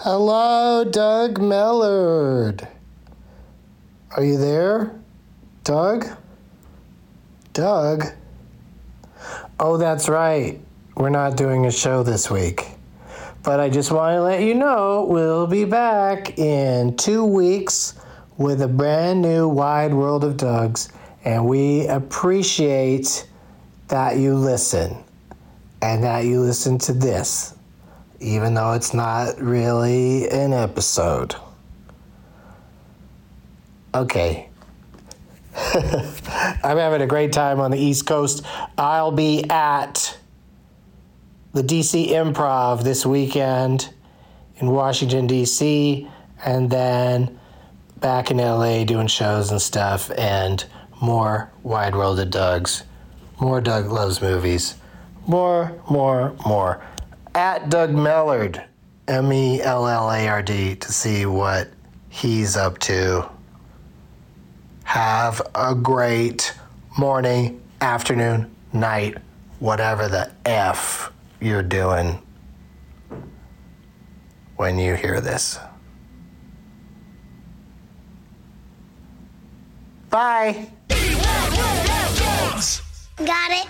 Hello, Doug Mellard. Are you there? Doug? Doug? Oh, that's right. We're not doing a show this week. But I just want to let you know we'll be back in two weeks with a brand new Wide World of Dougs. And we appreciate that you listen and that you listen to this even though it's not really an episode. Okay. I'm having a great time on the East Coast. I'll be at the DC Improv this weekend in Washington, D.C., and then back in LA doing shows and stuff, and more Wide World of Doug's, more Doug Loves Movies, more, more, more at Doug Mellard, M E L L A R D, to see what he's up to. Have a great morning, afternoon, night, whatever the F you're doing when you hear this. Bye. Got it.